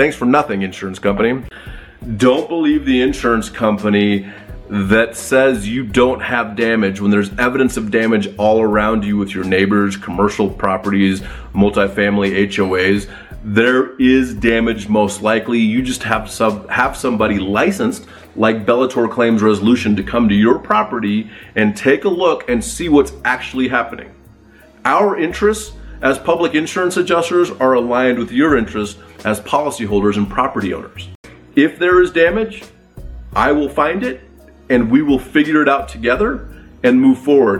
Thanks for nothing, insurance company. Don't believe the insurance company that says you don't have damage when there's evidence of damage all around you with your neighbors, commercial properties, multifamily HOAs. There is damage most likely. You just have sub, have somebody licensed like Bellator Claims Resolution to come to your property and take a look and see what's actually happening. Our interests as public insurance adjusters are aligned with your interests as policyholders and property owners. If there is damage, I will find it and we will figure it out together and move forward.